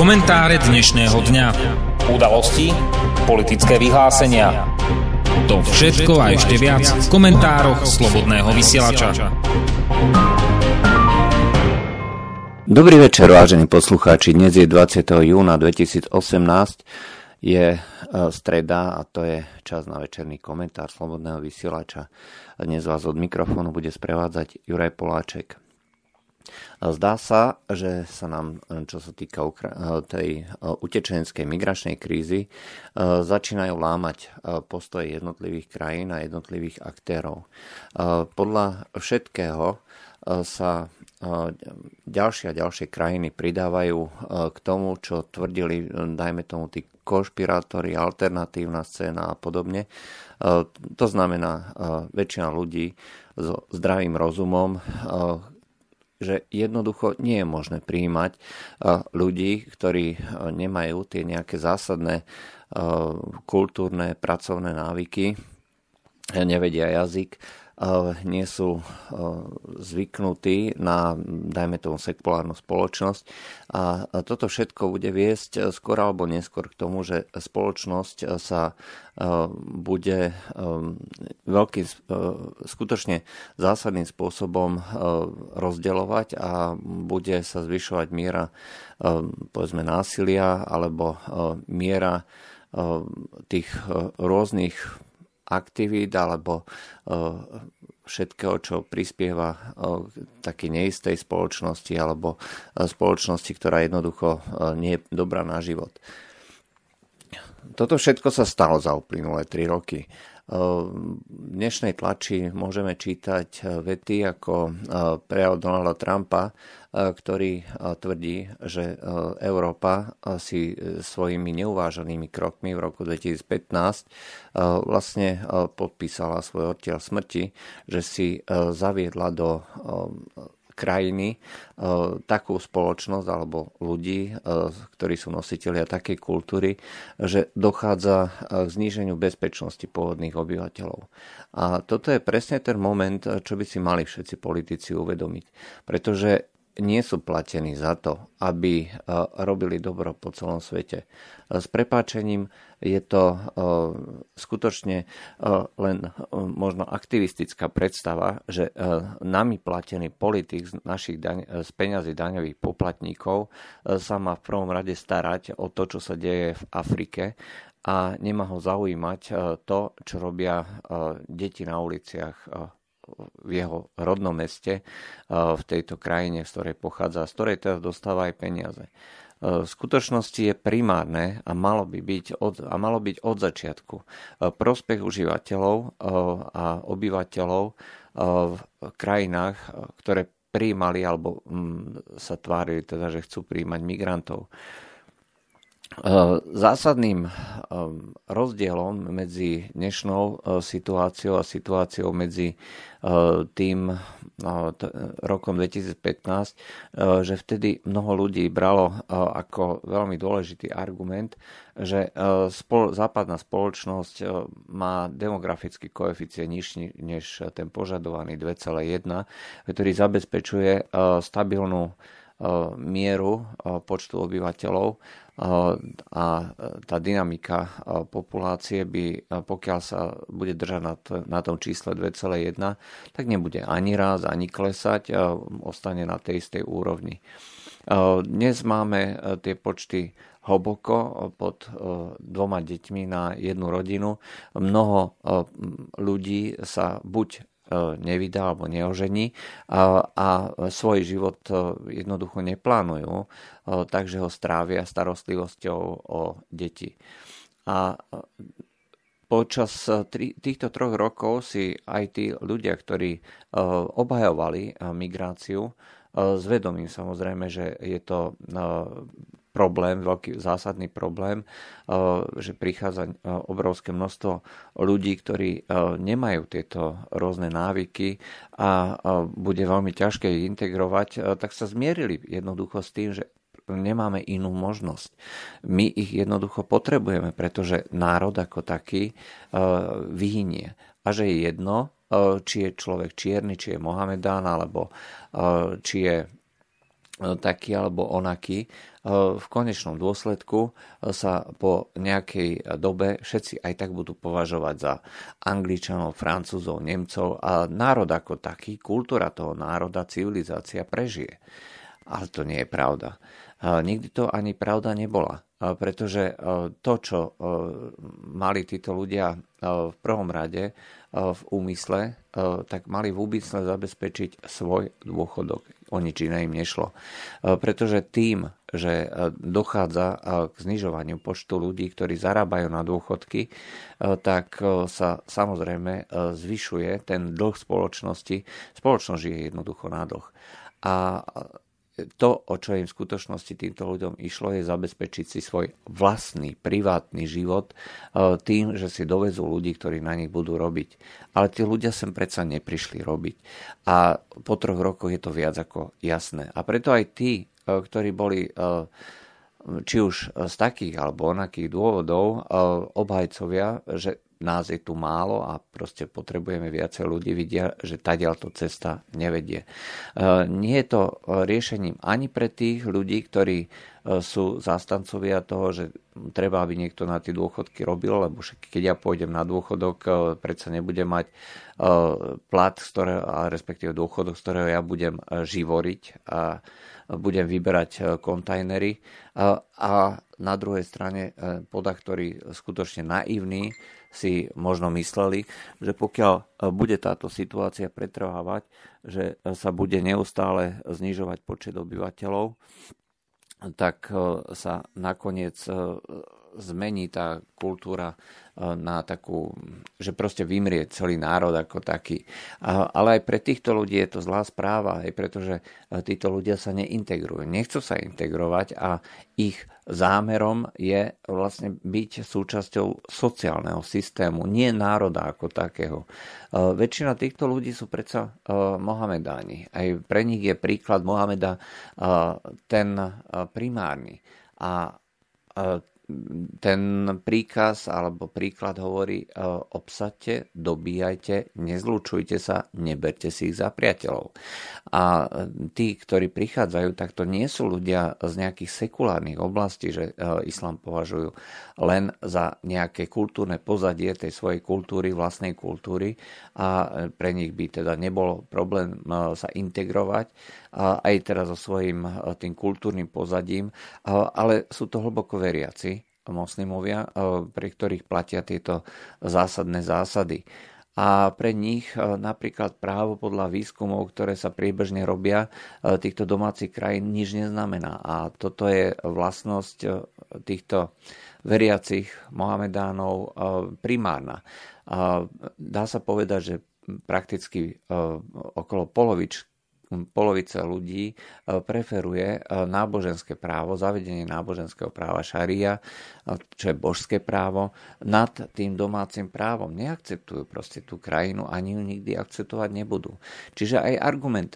Komentáre dnešného dňa. Udalosti, politické vyhlásenia. To všetko a ešte viac v komentároch Slobodného vysielača. Dobrý večer, vážení poslucháči. Dnes je 20. júna 2018. Je e, streda a to je čas na večerný komentár Slobodného vysielača. Dnes vás od mikrofónu bude sprevádzať Juraj Poláček. Zdá sa, že sa nám, čo sa týka tej utečenskej migračnej krízy, začínajú lámať postoje jednotlivých krajín a jednotlivých aktérov. Podľa všetkého sa ďalšie a ďalšie krajiny pridávajú k tomu, čo tvrdili, dajme tomu, tí konšpirátori, alternatívna scéna a podobne. To znamená, väčšina ľudí so zdravým rozumom že jednoducho nie je možné prijímať ľudí, ktorí nemajú tie nejaké zásadné kultúrne, pracovné návyky, nevedia jazyk, nie sú zvyknutí na, dajme tomu, sekulárnu spoločnosť. A toto všetko bude viesť skôr alebo neskôr k tomu, že spoločnosť sa bude veľkým, skutočne zásadným spôsobom rozdeľovať a bude sa zvyšovať miera povedzme násilia alebo miera tých rôznych aktivít alebo všetkého, čo prispieva k takej neistej spoločnosti alebo spoločnosti, ktorá jednoducho nie je dobrá na život. Toto všetko sa stalo za uplynulé 3 roky. V dnešnej tlači môžeme čítať vety ako prejav Donalda Trumpa, ktorý tvrdí, že Európa si svojimi neuváženými krokmi v roku 2015 vlastne podpísala svoj odtiaľ smrti, že si zaviedla do krajiny e, takú spoločnosť alebo ľudí, e, ktorí sú nositeľia takej kultúry, že dochádza e, k zníženiu bezpečnosti pôvodných obyvateľov. A toto je presne ten moment, čo by si mali všetci politici uvedomiť. Pretože nie sú platení za to, aby robili dobro po celom svete. S prepáčením je to skutočne len možno aktivistická predstava, že nami platený politik z, našich daň, z peňazí daňových poplatníkov sa má v prvom rade starať o to, čo sa deje v Afrike a nemá ho zaujímať to, čo robia deti na uliciach v jeho rodnom meste, v tejto krajine, z ktorej pochádza, z ktorej teraz dostáva aj peniaze v skutočnosti je primárne a malo, by byť od, a malo byť od začiatku prospech užívateľov e, a obyvateľov e, v krajinách, ktoré prijímali alebo mm, sa tvárili teda, že chcú príjmať migrantov. E, zásadným rozdielom medzi dnešnou situáciou a situáciou medzi tým rokom 2015, e, že vtedy mnoho ľudí bralo ako veľmi dôležitý argument, že západná spoločnosť má demografický koeficient nižší než ten požadovaný 2,1, ktorý zabezpečuje stabilnú mieru počtu obyvateľov a tá dynamika populácie by, pokiaľ sa bude držať na, tom čísle 2,1, tak nebude ani raz, ani klesať, ostane na tej istej úrovni. Dnes máme tie počty hlboko pod dvoma deťmi na jednu rodinu. Mnoho ľudí sa buď nevydá alebo neožení a, a svoj život e, jednoducho neplánujú, e, takže ho strávia starostlivosťou o deti. A počas týchto troch rokov si aj tí ľudia, ktorí obhajovali migráciu, s vedomím samozrejme, že je to problém, veľký zásadný problém, eh, že prichádza eh, obrovské množstvo ľudí, ktorí eh, nemajú tieto rôzne návyky a bude veľmi ťažké ich integrovať, tak sa zmierili jednoducho s tým, že nemáme inú možnosť. My ich jednoducho potrebujeme, pretože národ ako taký vyhynie. A že je jedno, či je človek čierny, či je Mohamedán, alebo či je taký alebo onaký, v konečnom dôsledku sa po nejakej dobe všetci aj tak budú považovať za Angličanov, Francúzov, Nemcov a národ ako taký, kultúra toho národa, civilizácia prežije. Ale to nie je pravda. Nikdy to ani pravda nebola, pretože to, čo mali títo ľudia v prvom rade v úmysle, tak mali v úmysle zabezpečiť svoj dôchodok. O nič iné im nešlo. Pretože tým, že dochádza k znižovaniu počtu ľudí, ktorí zarábajú na dôchodky, tak sa samozrejme zvyšuje ten dlh spoločnosti. Spoločnosť žije jednoducho na dlh. A to, o čo im v skutočnosti týmto ľuďom išlo, je zabezpečiť si svoj vlastný, privátny život e, tým, že si dovezú ľudí, ktorí na nich budú robiť. Ale tí ľudia sem predsa neprišli robiť. A po troch rokoch je to viac ako jasné. A preto aj tí, e, ktorí boli e, či už z takých alebo onakých dôvodov obhajcovia, že nás je tu málo a proste potrebujeme viacej ľudí, vidia, že tadiaľ to cesta nevedie. E, nie je to riešením ani pre tých ľudí, ktorí e, sú zástancovia toho, že treba, aby niekto na tie dôchodky robil, lebo keď ja pôjdem na dôchodok, e, predsa nebudem mať plat, z ktorého, respektíve dôchodok, z ktorého ja budem živoriť a budem vyberať kontajnery. A na druhej strane podaktorí skutočne naivní, si možno mysleli, že pokiaľ e, bude táto situácia pretrvávať, že e, sa bude neustále znižovať počet obyvateľov, tak e, sa nakoniec zmení tá kultúra na takú, že proste vymrie celý národ ako taký. Ale aj pre týchto ľudí je to zlá správa, aj pretože títo ľudia sa neintegrujú. Nechcú sa integrovať a ich zámerom je vlastne byť súčasťou sociálneho systému, nie národa ako takého. Väčšina týchto ľudí sú predsa Mohamedáni. Aj pre nich je príklad Mohameda ten primárny. A ten príkaz alebo príklad hovorí, e, obsadte, dobíjajte, nezlučujte sa, neberte si ich za priateľov. A e, tí, ktorí prichádzajú, tak to nie sú ľudia z nejakých sekulárnych oblastí, že e, islám považujú len za nejaké kultúrne pozadie tej svojej kultúry, vlastnej kultúry a pre nich by teda nebolo problém sa integrovať aj teraz so svojím tým kultúrnym pozadím, ale sú to hlboko veriaci moslimovia, pre ktorých platia tieto zásadné zásady. A pre nich napríklad právo podľa výskumov, ktoré sa priebežne robia týchto domácich krajín, nič neznamená. A toto je vlastnosť týchto veriacich Mohamedánov primárna. Dá sa povedať, že prakticky okolo polovič, polovica ľudí e, preferuje e, náboženské právo, zavedenie náboženského práva šaria, e, čo je božské právo, nad tým domácim právom. Neakceptujú proste tú krajinu, ani ju nikdy akceptovať nebudú. Čiže aj argument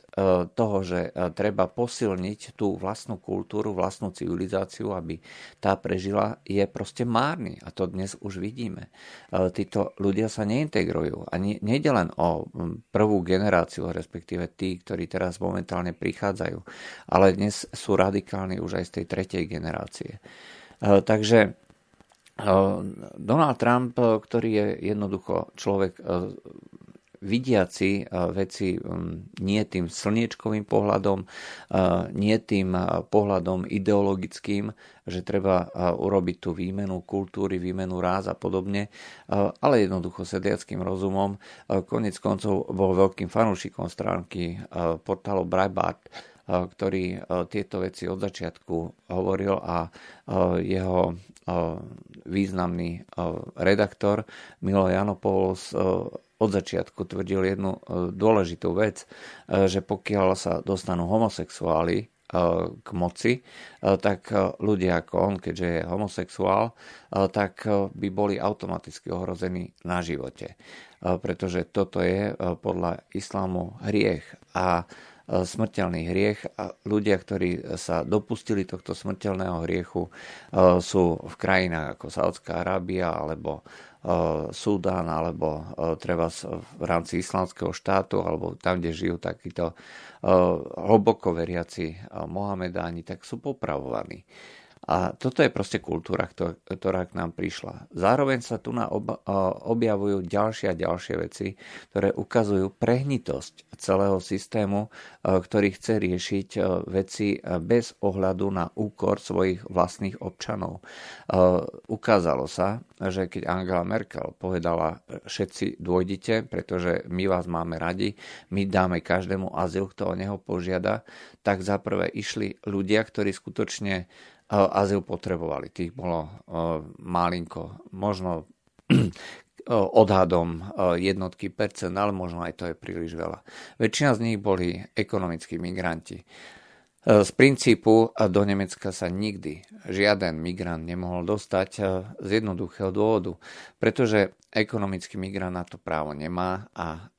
toho, že treba posilniť tú vlastnú kultúru, vlastnú civilizáciu, aby tá prežila, je proste márny. A to dnes už vidíme. Títo ľudia sa neintegrujú. A nejde len o prvú generáciu, respektíve tí, ktorí teraz teraz momentálne prichádzajú. Ale dnes sú radikálni už aj z tej tretej generácie. E, takže e, Donald Trump, ktorý je jednoducho človek e, vidiaci veci nie tým slniečkovým pohľadom, nie tým pohľadom ideologickým, že treba urobiť tú výmenu kultúry, výmenu ráz a podobne, ale jednoducho sediackým rozumom. Konec koncov bol veľkým fanúšikom stránky portálu Breitbart, ktorý tieto veci od začiatku hovoril a jeho významný redaktor Milo Janopoulos od začiatku tvrdil jednu e, dôležitú vec, e, že pokiaľ sa dostanú homosexuáli e, k moci, tak ľudia ako on, keďže je homosexuál, tak by boli automaticky ohrození na živote. Pretože toto je podľa islámu hriech. A smrteľný hriech a ľudia, ktorí sa dopustili tohto smrteľného hriechu, sú v krajinách ako Saudská Arábia alebo Súdán alebo treba v rámci islamského štátu alebo tam, kde žijú takíto hlboko veriaci Mohamedáni, tak sú popravovaní. A toto je proste kultúra, ktorá k nám prišla. Zároveň sa tu objavujú ďalšie a ďalšie veci, ktoré ukazujú prehnitosť celého systému, ktorý chce riešiť veci bez ohľadu na úkor svojich vlastných občanov. Ukázalo sa, že keď Angela Merkel povedala, všetci dôjdite, pretože my vás máme radi, my dáme každému azyl, kto o neho požiada, tak zaprvé išli ľudia, ktorí skutočne azyl potrebovali. Tých bolo malinko, možno odhadom jednotky percent, ale možno aj to je príliš veľa. Väčšina z nich boli ekonomickí migranti. Z princípu do Nemecka sa nikdy žiaden migrant nemohol dostať z jednoduchého dôvodu, pretože ekonomický migrant na to právo nemá a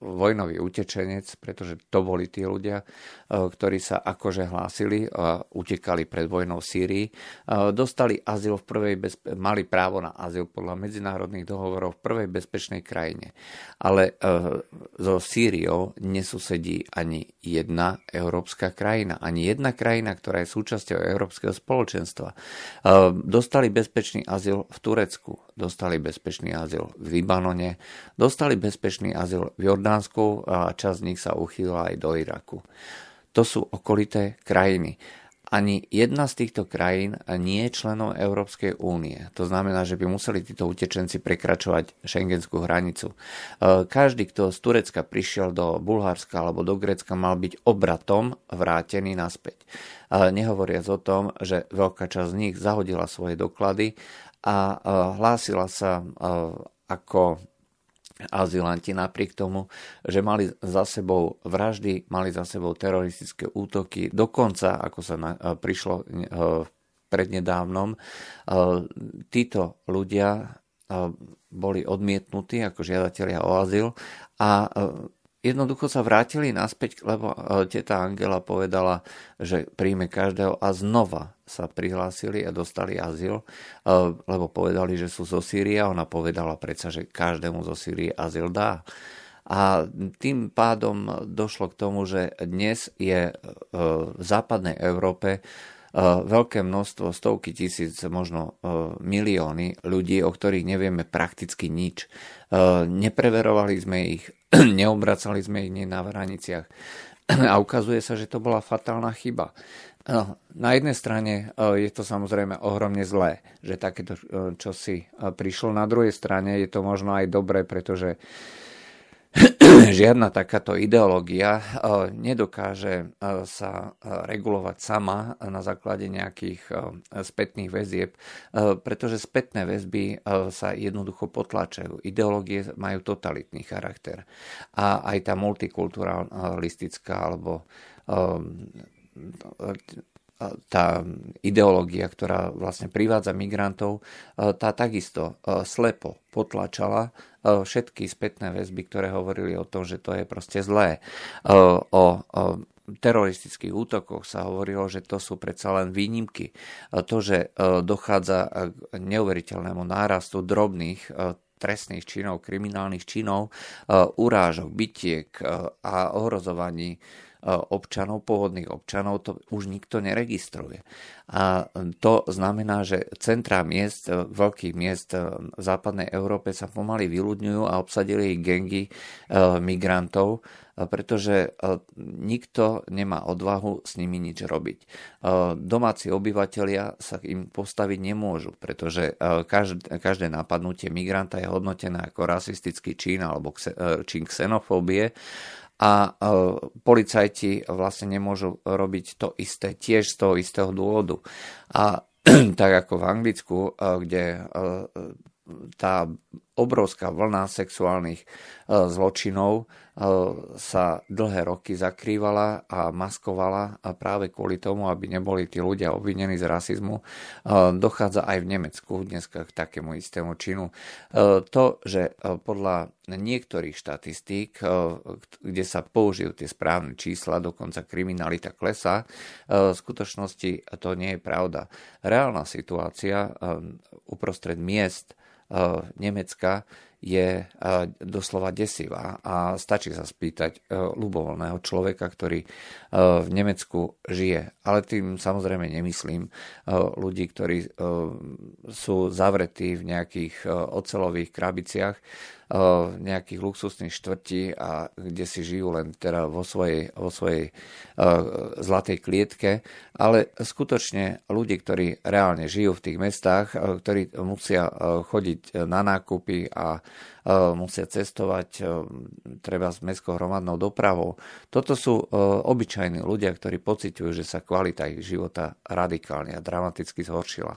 vojnový utečenec, pretože to boli tí ľudia, ktorí sa akože hlásili a utekali pred vojnou v Sýrii, dostali azyl v prvej bezpe- mali právo na azyl podľa medzinárodných dohovorov v prvej bezpečnej krajine. Ale so Sýriou nesusedí ani jedna európska krajina, ani jedna krajina, ktorá je súčasťou európskeho spoločenstva. Dostali bezpečný azyl v Turecku, dostali bezpečný azyl v Libanone, dostali bezpečný azyl v Jordánsku a časť z nich sa uchýlila aj do Iraku. To sú okolité krajiny. Ani jedna z týchto krajín nie je členom Európskej únie. To znamená, že by museli títo utečenci prekračovať šengenskú hranicu. E, každý, kto z Turecka prišiel do Bulharska alebo do Grécka, mal byť obratom vrátený naspäť. E, nehovoriac o tom, že veľká časť z nich zahodila svoje doklady a hlásila sa ako azylanti napriek tomu, že mali za sebou vraždy, mali za sebou teroristické útoky. Dokonca, ako sa na, prišlo prednedávnom, títo ľudia boli odmietnutí ako žiadatelia o azyl a jednoducho sa vrátili naspäť, lebo e, teta Angela povedala, že príjme každého a znova sa prihlásili a dostali azyl, e, lebo povedali, že sú zo Sýrie ona povedala predsa, že každému zo Sýrie azyl dá. A tým pádom došlo k tomu, že dnes je e, v západnej Európe veľké množstvo, stovky tisíc, možno milióny ľudí, o ktorých nevieme prakticky nič. Nepreverovali sme ich, neobracali sme ich na hraniciach. A ukazuje sa, že to bola fatálna chyba. Na jednej strane je to samozrejme ohromne zlé, že takéto čosi prišlo. Na druhej strane je to možno aj dobré, pretože žiadna takáto ideológia eh, nedokáže eh, sa eh, regulovať sama na základe nejakých spätných väzieb, pretože spätné väzby sa jednoducho potlačajú. Ideológie majú totalitný charakter. A aj tá multikulturalistická alebo tá ideológia, ktorá vlastne privádza migrantov, tá takisto slepo potlačala všetky spätné väzby, ktoré hovorili o tom, že to je proste zlé. O, teroristických útokoch sa hovorilo, že to sú predsa len výnimky. To, že dochádza k neuveriteľnému nárastu drobných trestných činov, kriminálnych činov, urážok, bytiek a ohrozovaní občanov, pôvodných občanov, to už nikto neregistruje. A to znamená, že centra miest, veľkých miest v západnej Európe sa pomaly vyľudňujú a obsadili ich gengy migrantov, pretože nikto nemá odvahu s nimi nič robiť. Domáci obyvateľia sa im postaviť nemôžu, pretože každé napadnutie migranta je hodnotené ako rasistický čin alebo čin xenofóbie a e, policajti vlastne nemôžu robiť to isté tiež z toho istého dôvodu. A tak ako v Anglicku, e, kde e, tá obrovská vlna sexuálnych zločinov sa dlhé roky zakrývala a maskovala a práve kvôli tomu, aby neboli tí ľudia obvinení z rasizmu, dochádza aj v Nemecku dnes k takému istému činu. To, že podľa niektorých štatistík, kde sa použijú tie správne čísla, dokonca kriminalita klesá, v skutočnosti to nie je pravda. Reálna situácia uprostred miest Nemecka je doslova desivá a stačí sa spýtať e, ľubovoľného človeka, ktorý v Nemecku žije. Ale tým samozrejme nemyslím ľudí, ktorí sú zavretí v nejakých ocelových krabiciach, nejakých luxusných štvrti a kde si žijú len teda vo svojej, vo svojej zlatej klietke, ale skutočne ľudí, ktorí reálne žijú v tých mestách, ktorí musia chodiť na nákupy a musia cestovať treba s mestskou hromadnou dopravou. Toto sú obyčajní ľudia, ktorí pociťujú, že sa kvalita ich života radikálne a dramaticky zhoršila.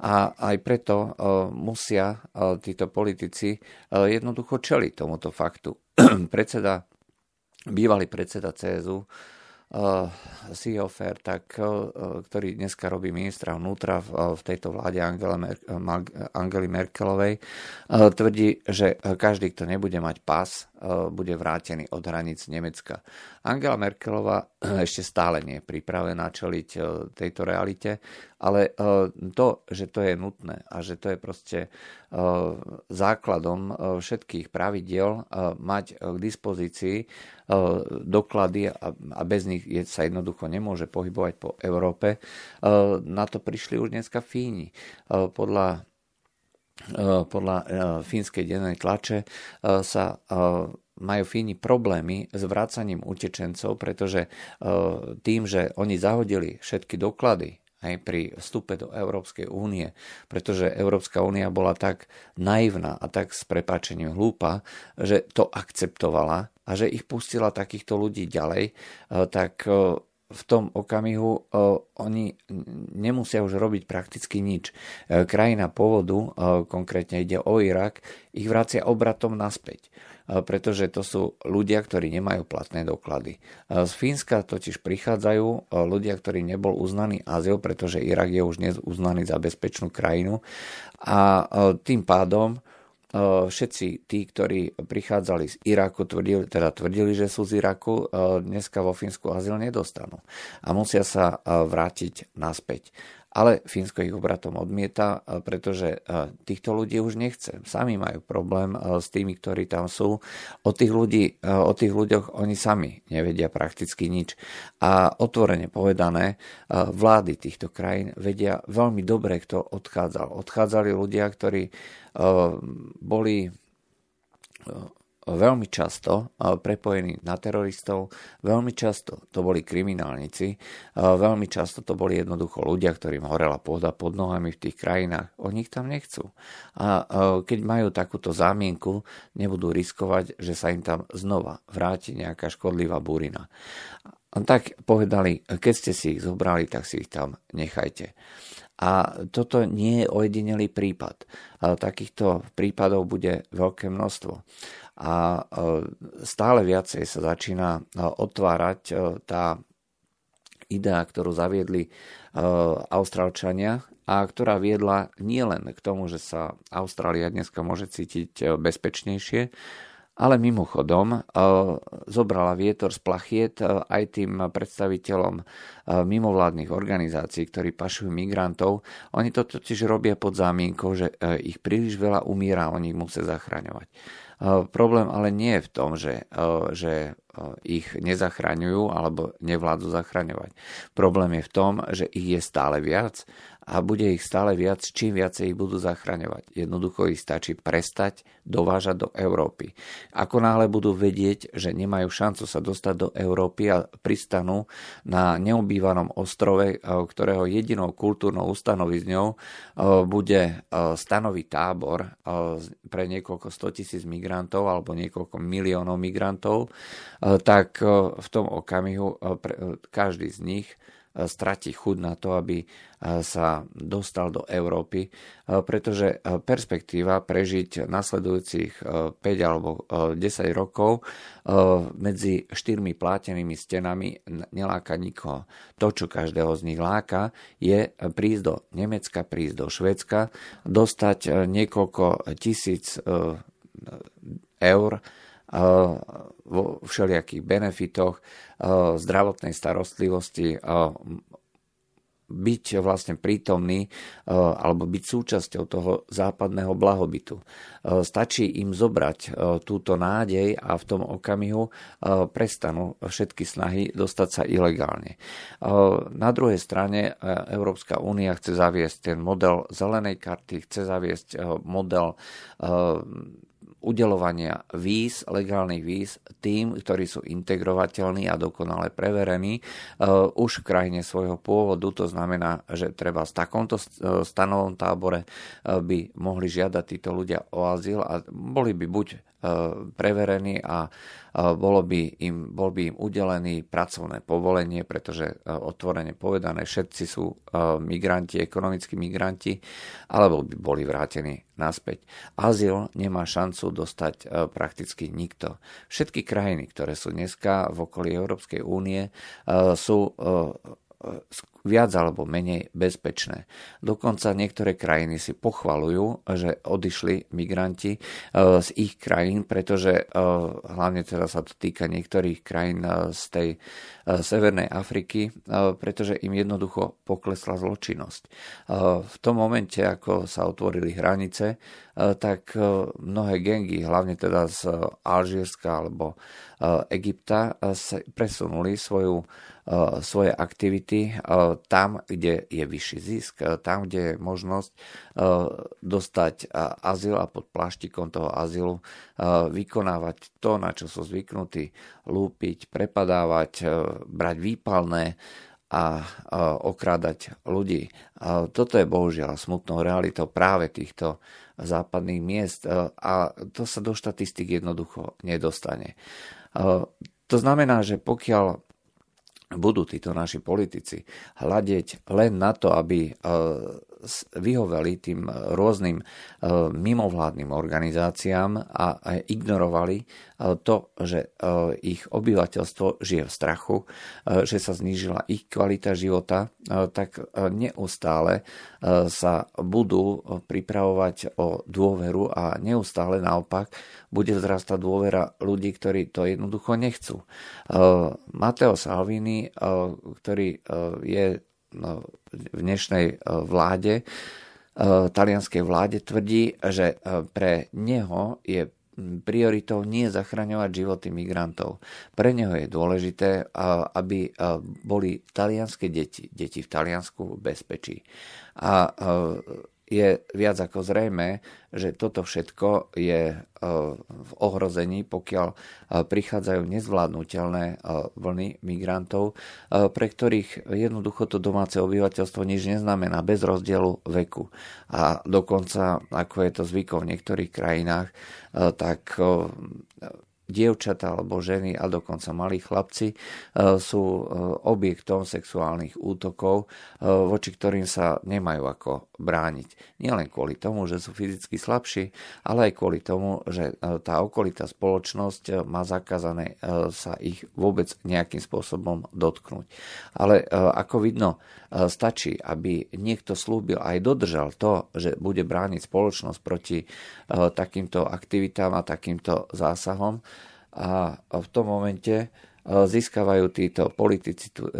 A aj preto uh, musia uh, títo politici uh, jednoducho čeliť tomuto faktu. predseda, bývalý predseda CSU Seehofer, tak, ktorý dneska robí ministra vnútra v, tejto vláde Angely Merkelovej, tvrdí, že každý, kto nebude mať pás, bude vrátený od hraníc Nemecka. Angela Merkelová ešte stále nie je pripravená čeliť tejto realite, ale to, že to je nutné a že to je proste základom všetkých pravidiel mať k dispozícii doklady a bez nich sa jednoducho nemôže pohybovať po Európe, na to prišli už dneska Fíni. Podľa podľa eh, fínskej dennej tlače eh, sa majú Fíni problémy s vrácaním utečencov, pretože tým, že oni zahodili všetky doklady aj pri vstupe do Európskej únie, pretože Európska únia bola tak naivná a tak s prepáčením hlúpa, že to akceptovala a že ich pustila takýchto ľudí ďalej, tak v tom okamihu o, oni nemusia už robiť prakticky nič. E, krajina pôvodu, o, konkrétne ide o Irak, ich vracia obratom naspäť e, pretože to sú ľudia, ktorí nemajú platné doklady. E, z Fínska totiž prichádzajú ľudia, ktorí nebol uznaný azyl, pretože Irak je už dnes uznaný za bezpečnú krajinu a tým pádom všetci tí, ktorí prichádzali z Iraku, tvrdili, teda tvrdili, že sú z Iraku, dneska vo Fínsku azyl nedostanú a musia sa vrátiť naspäť ale Fínsko ich obratom odmieta, pretože týchto ľudí už nechce. Sami majú problém s tými, ktorí tam sú. O tých, ľudí, o tých ľuďoch oni sami nevedia prakticky nič. A otvorene povedané, vlády týchto krajín vedia veľmi dobre, kto odchádzal. Odchádzali ľudia, ktorí boli veľmi často prepojení na teroristov, veľmi často to boli kriminálnici, veľmi často to boli jednoducho ľudia, ktorým horela pôda pod nohami v tých krajinách. Oni ich tam nechcú. A keď majú takúto zámienku, nebudú riskovať, že sa im tam znova vráti nejaká škodlivá burina. A tak povedali, keď ste si ich zobrali, tak si ich tam nechajte. A toto nie je ojedinelý prípad. Takýchto prípadov bude veľké množstvo a e, stále viacej sa začína e, otvárať e, tá idea, ktorú zaviedli Austrálčania a ktorá viedla nielen k tomu, že sa Austrália dneska môže cítiť bezpečnejšie, ale mimochodom zobrala vietor z plachiet aj tým predstaviteľom mimovládnych organizácií, ktorí pašujú migrantov. Oni to totiž robia pod zámienkou, že ich príliš veľa umiera, oni ich musia zachraňovať. Problém ale nie je v tom, že, že ich nezachraňujú alebo nevládzu zachraňovať. Problém je v tom, že ich je stále viac a bude ich stále viac, čím viacej ich budú zachraňovať. Jednoducho ich stačí prestať dovážať do Európy. Ako náhle budú vedieť, že nemajú šancu sa dostať do Európy a pristanú na neobývanom ostrove, ktorého jedinou kultúrnou ustanovizňou bude stanoviť tábor pre niekoľko stotisíc migrantov alebo niekoľko miliónov migrantov, tak v tom okamihu každý z nich stratí chuť na to, aby sa dostal do Európy, pretože perspektíva prežiť nasledujúcich 5 alebo 10 rokov medzi štyrmi plátenými stenami neláka nikoho. To, čo každého z nich láka, je prísť do Nemecka, prísť do Švedska, dostať niekoľko tisíc eur vo všelijakých benefitoch, zdravotnej starostlivosti, byť vlastne prítomný alebo byť súčasťou toho západného blahobytu. Stačí im zobrať túto nádej a v tom okamihu prestanú všetky snahy dostať sa ilegálne. Na druhej strane Európska únia chce zaviesť ten model zelenej karty, chce zaviesť model udelovania víz, legálnych víz tým, ktorí sú integrovateľní a dokonale preverení uh, už v krajine svojho pôvodu. To znamená, že treba v takomto e, stanovom tábore uh, by mohli žiadať títo ľudia o azyl a boli by buď preverení a bolo by im, bol by im udelený pracovné povolenie, pretože otvorene povedané všetci sú migranti, ekonomickí migranti, alebo by boli vrátení naspäť. Azyl nemá šancu dostať prakticky nikto. Všetky krajiny, ktoré sú dneska v okolí Európskej únie, sú viac alebo menej bezpečné. Dokonca niektoré krajiny si pochvalujú, že odišli migranti e, z ich krajín, pretože e, hlavne teda sa to týka niektorých krajín e, z tej Severnej Afriky, pretože im jednoducho poklesla zločinnosť. V tom momente, ako sa otvorili hranice, tak mnohé gengy, hlavne teda z Alžírska alebo Egypta, presunuli svoju E, svoje aktivity e, tam, kde je vyšší zisk, e, tam, kde je možnosť dostať azyl a pod pláštikom toho azylu vykonávať to, na čo sú zvyknutí, lúpiť, prepadávať, brať výpalné a okrádať ľudí. Toto je bohužiaľ smutnou realitou práve týchto západných miest a to sa do štatistik jednoducho nedostane. To znamená, že pokiaľ budú títo naši politici hľadiť len na to, aby vyhoveli tým rôznym mimovládnym organizáciám a ignorovali to, že ich obyvateľstvo žije v strachu, že sa znížila ich kvalita života, tak neustále sa budú pripravovať o dôveru a neustále naopak bude vzrastať dôvera ľudí, ktorí to jednoducho nechcú. Mateo Salvini, ktorý je v dnešnej vláde, talianskej vláde, tvrdí, že pre neho je prioritou nie zachraňovať životy migrantov. Pre neho je dôležité, aby boli talianské deti, deti v Taliansku v bezpečí. A je viac ako zrejme, že toto všetko je e, v ohrození, pokiaľ e, prichádzajú nezvládnutelné e, vlny migrantov, pre ktorých jednoducho to domáce obyvateľstvo nič neznamená bez rozdielu veku. A dokonca, ako je to zvykom v niektorých krajinách, tak dievčatá alebo ženy a dokonca malí chlapci e, sú e, objektom sexuálnych útokov, e, voči ktorým sa nemajú ako brániť. Nielen kvôli tomu, že sú fyzicky slabší, ale aj kvôli tomu, že tá okolitá spoločnosť má zakázané sa ich vôbec nejakým spôsobom dotknúť. Ale ako vidno, stačí, aby niekto slúbil aj dodržal to, že bude brániť spoločnosť proti takýmto aktivitám a takýmto zásahom, a v tom momente e, získavajú títo politici tú e,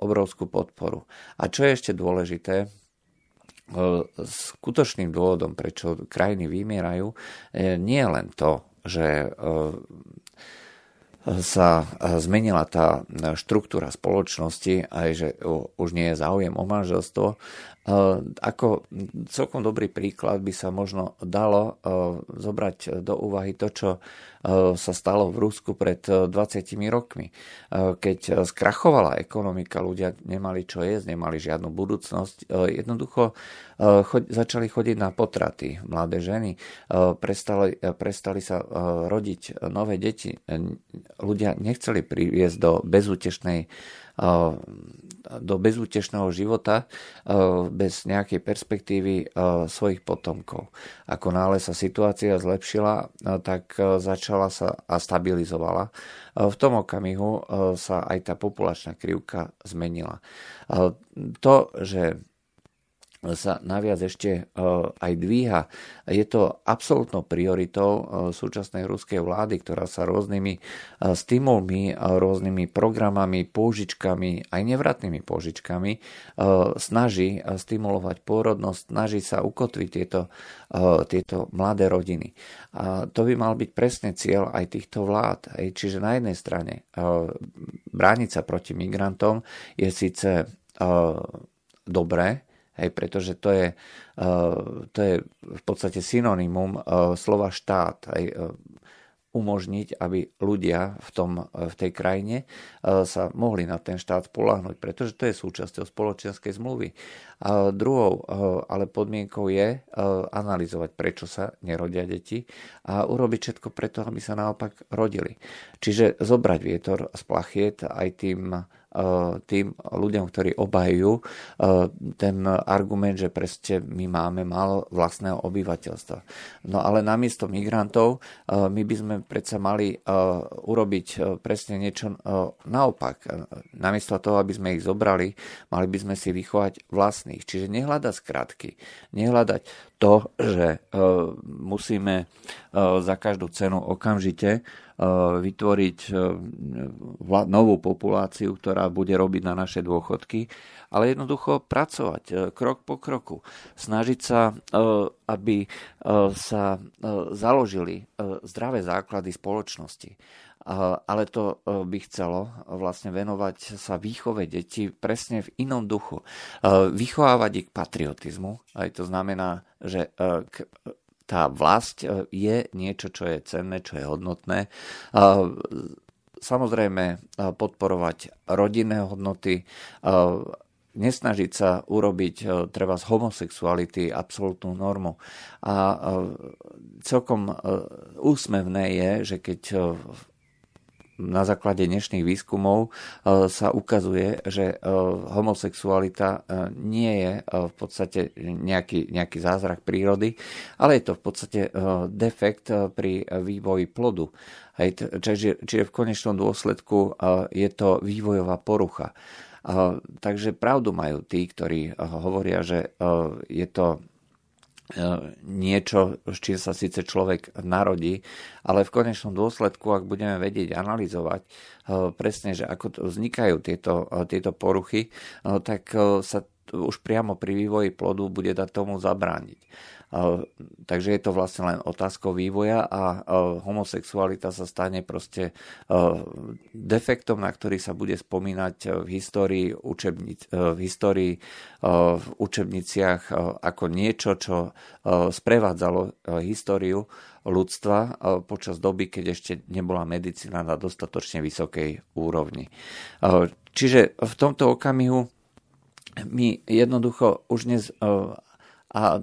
obrovskú podporu. A čo je ešte dôležité, e, skutočným dôvodom, prečo krajiny vymierajú, nie je len to, že sa zmenila tá štruktúra spoločnosti, aj že už nie je záujem o manželstvo, ako celkom dobrý príklad by sa možno dalo zobrať do úvahy to, čo sa stalo v Rusku pred 20 rokmi. Keď skrachovala ekonomika, ľudia nemali čo jesť, nemali žiadnu budúcnosť. Jednoducho začali chodiť na potraty. Mladé ženy prestali, prestali sa rodiť nové deti. Ľudia nechceli priviesť do bezútešnej do bezútešného života bez nejakej perspektívy svojich potomkov. Ako náhle sa situácia zlepšila, tak začala sa a stabilizovala. V tom okamihu sa aj tá populačná krivka zmenila. To, že sa naviac ešte e, aj dvíha. Je to absolútnou prioritou e, súčasnej ruskej vlády, ktorá sa rôznymi e, stimulmi, rôznymi programami, pôžičkami, aj nevratnými pôžičkami snaží stimulovať pôrodnosť, snaží sa ukotviť tieto, tieto mladé rodiny. A to by mal byť presne cieľ aj týchto vlád. Čiže na jednej strane brániť sa proti migrantom je síce dobré, Hej, pretože to je, uh, to je v podstate synonymum uh, slova štát. Hej, uh, umožniť, aby ľudia v, tom, v tej krajine sa mohli na ten štát spolahnuť, pretože to je súčasťou spoločenskej zmluvy. A druhou ale podmienkou je analyzovať, prečo sa nerodia deti a urobiť všetko preto, aby sa naopak rodili. Čiže zobrať vietor z plachiet aj tým tým ľuďom, ktorí obhajujú e, ten argument, že presne my máme málo vlastného obyvateľstva. No ale namiesto migrantov e, my by sme predsa mali urobiť presne niečo naopak. Namiesto toho, aby sme ich zobrali, mali by sme si vychovať vlastných. Čiže nehľadať skratky, nehľadať to, že musíme za každú cenu okamžite Eh, vytvoriť eh, novú populáciu, ktorá bude robiť na naše dôchodky, ale jednoducho pracovať eh, krok po kroku. Snažiť sa, aby sa založili zdravé základy spoločnosti. Ale to by chcelo vlastne venovať sa výchove detí presne v inom duchu. Vychovávať ich k patriotizmu. Aj to znamená, že tá vlast e, je niečo, čo je cenné, čo je hodnotné. Samozrejme e, podporovať rodinné hodnoty, e, nesnažiť sa urobiť treba z homosexuality absolútnu normu. A celkom úsmevné je, že keď na základe dnešných výskumov e, sa ukazuje, že e, homosexualita e, nie je v podstate nejaký, nejaký zázrak prírody, ale je to v podstate defekt pri vývoji plodu. čiže, čiže v konečnom dôsledku je to vývojová porucha. Takže pravdu majú tí, ktorí hovoria, že je to niečo, s čím sa síce človek narodí, ale v konečnom dôsledku, ak budeme vedieť analyzovať e, presne, že ako vznikajú tieto, e, tieto poruchy, tak sa už priamo pri vývoji plodu bude dať tomu zabrániť. Takže je to vlastne len otázkou vývoja a homosexualita sa stane proste defektom, na ktorý sa bude spomínať v histórii, učebnic, v histórii v učebniciach ako niečo, čo sprevádzalo históriu ľudstva počas doby, keď ešte nebola medicína na dostatočne vysokej úrovni. Čiže v tomto okamihu my jednoducho už dnes a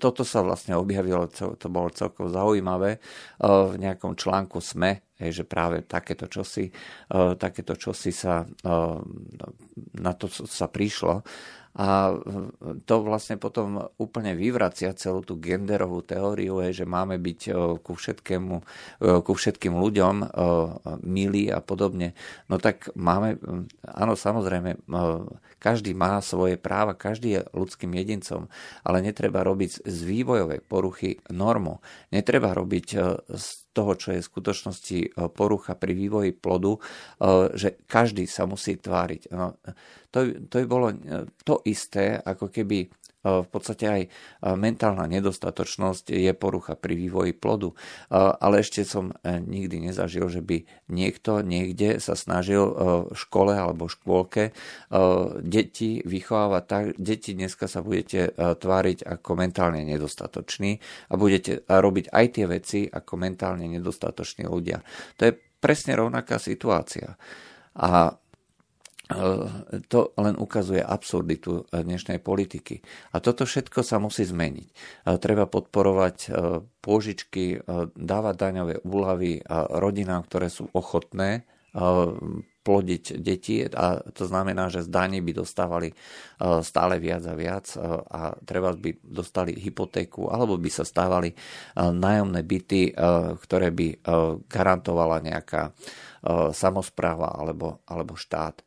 toto sa vlastne objavilo, to bolo celkom zaujímavé, v nejakom článku SME, že práve takéto čosi, takéto čosi sa, na to sa prišlo. A to vlastne potom úplne vyvracia celú tú genderovú teóriu, že máme byť ku, všetkému, ku všetkým ľuďom milí a podobne. No tak máme, áno, samozrejme, každý má svoje práva, každý je ľudským jedincom, ale netreba robiť z vývojovej poruchy normu. Netreba robiť z toho, čo je v skutočnosti porucha pri vývoji plodu, že každý sa musí tváriť. No, to, to by bolo to isté, ako keby v podstate aj mentálna nedostatočnosť je porucha pri vývoji plodu. Ale ešte som e, nikdy nezažil, že by niekto niekde sa snažil e, v škole alebo škôlke e, deti vychovávať tak. Deti dneska sa budete tváriť ako mentálne nedostatoční a budete robiť aj tie veci ako mentálne nedostatoční ľudia. To je presne rovnaká situácia. A to len ukazuje absurditu eh, dnešnej politiky. A toto všetko sa musí zmeniť. Eh, treba podporovať pôžičky, dávať daňové úlavy rodinám, ktoré sú ochotné plodiť deti a to znamená, že z daní by dostávali stále viac a viac a treba by dostali hypotéku alebo by sa stávali nájomné byty, ktoré by garantovala nejaká samozpráva alebo, alebo štát.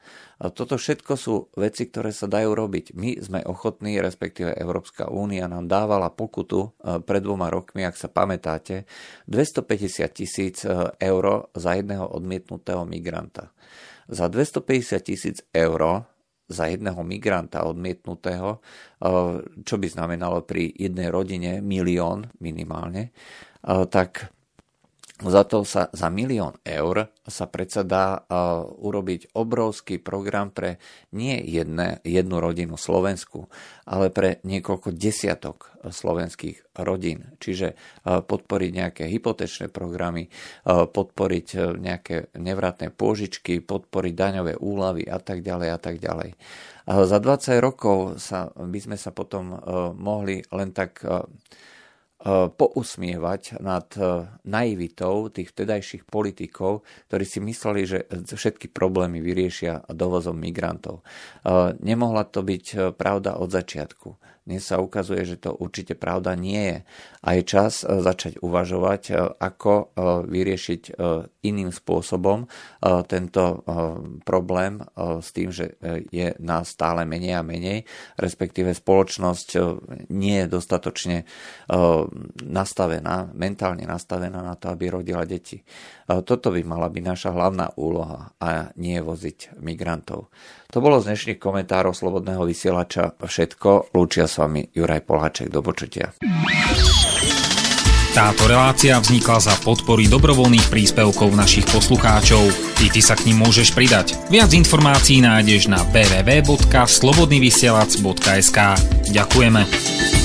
Toto všetko sú veci, ktoré sa dajú robiť. My sme ochotní, respektíve Európska únia nám dávala pokutu pred dvoma rokmi, ak sa pamätáte, 250 tisíc eur za jedného odmietnutého migranta. Za 250 tisíc eur za jedného migranta odmietnutého, čo by znamenalo pri jednej rodine milión minimálne, tak za to sa za milión eur sa predsa dá uh, urobiť obrovský program pre nie jedne, jednu rodinu Slovensku, ale pre niekoľko desiatok slovenských rodín. Čiže uh, podporiť nejaké hypotečné programy, uh, podporiť uh, nejaké nevratné pôžičky, podporiť daňové úlavy a tak ďalej a tak ďalej. Za 20 rokov sa, by sme sa potom uh, mohli len tak uh, pousmievať nad e, naivitou tých vtedajších politikov, ktorí si mysleli, že všetky problémy vyriešia dovozom migrantov. E, nemohla to byť pravda od začiatku. Dnes sa ukazuje, že to určite pravda nie je. A je čas e, začať uvažovať, e, ako e, vyriešiť iným spôsobom tento problém s tým, že je nás stále menej a menej, respektíve spoločnosť nie je dostatočne nastavená, mentálne nastavená na to, aby rodila deti. Toto by mala byť naša hlavná úloha a nie voziť migrantov. To bolo z dnešných komentárov Slobodného vysielača všetko. Lúčia s vami Juraj Poláček. Do počutia. Táto relácia vznikla za podpory dobrovoľných príspevkov našich poslucháčov. I ty sa k ním môžeš pridať. Viac informácií nájdeš na www.slobodnyvysielac.sk Ďakujeme.